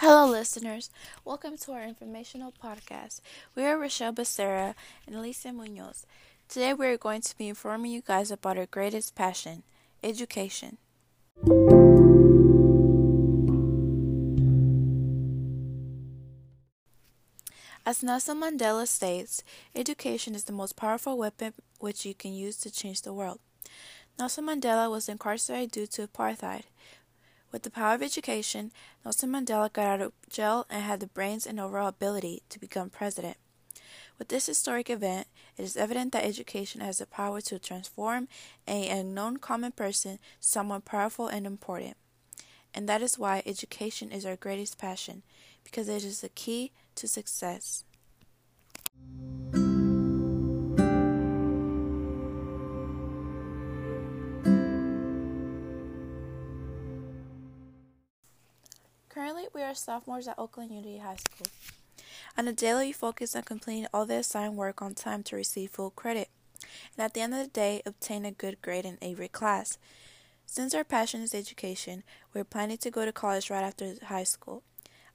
Hello, listeners. Welcome to our informational podcast. We are Rochelle Becerra and Alicia Munoz. Today, we are going to be informing you guys about our greatest passion education. As Nelson Mandela states, education is the most powerful weapon which you can use to change the world. Nelson Mandela was incarcerated due to apartheid. With the power of education, Nelson Mandela got out of jail and had the brains and overall ability to become president. With this historic event, it is evident that education has the power to transform a unknown common person to someone powerful and important. And that is why education is our greatest passion, because it is the key to success. Currently, we are sophomores at Oakland Unity High School. On a daily, we focus on completing all the assigned work on time to receive full credit, and at the end of the day, obtain a good grade in every class. Since our passion is education, we are planning to go to college right after high school.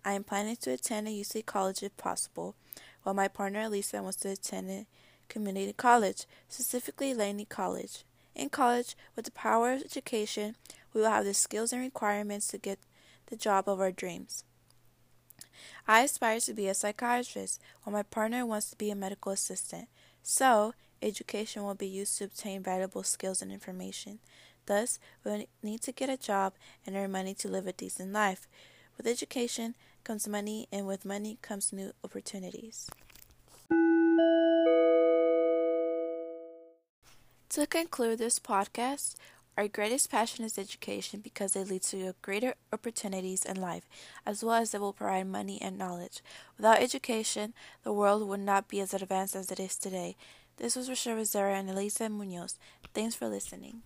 I am planning to attend a UC college if possible, while my partner Elisa wants to attend a community college, specifically Laney College. In college, with the power of education, we will have the skills and requirements to get the job of our dreams. I aspire to be a psychiatrist, while my partner wants to be a medical assistant. So, education will be used to obtain valuable skills and information. Thus, we need to get a job and earn money to live a decent life. With education comes money, and with money comes new opportunities. To conclude this podcast, our greatest passion is education because it leads to greater opportunities in life, as well as it will provide money and knowledge. Without education, the world would not be as advanced as it is today. This was Rochelle Rosera and Elisa Munoz. Thanks for listening.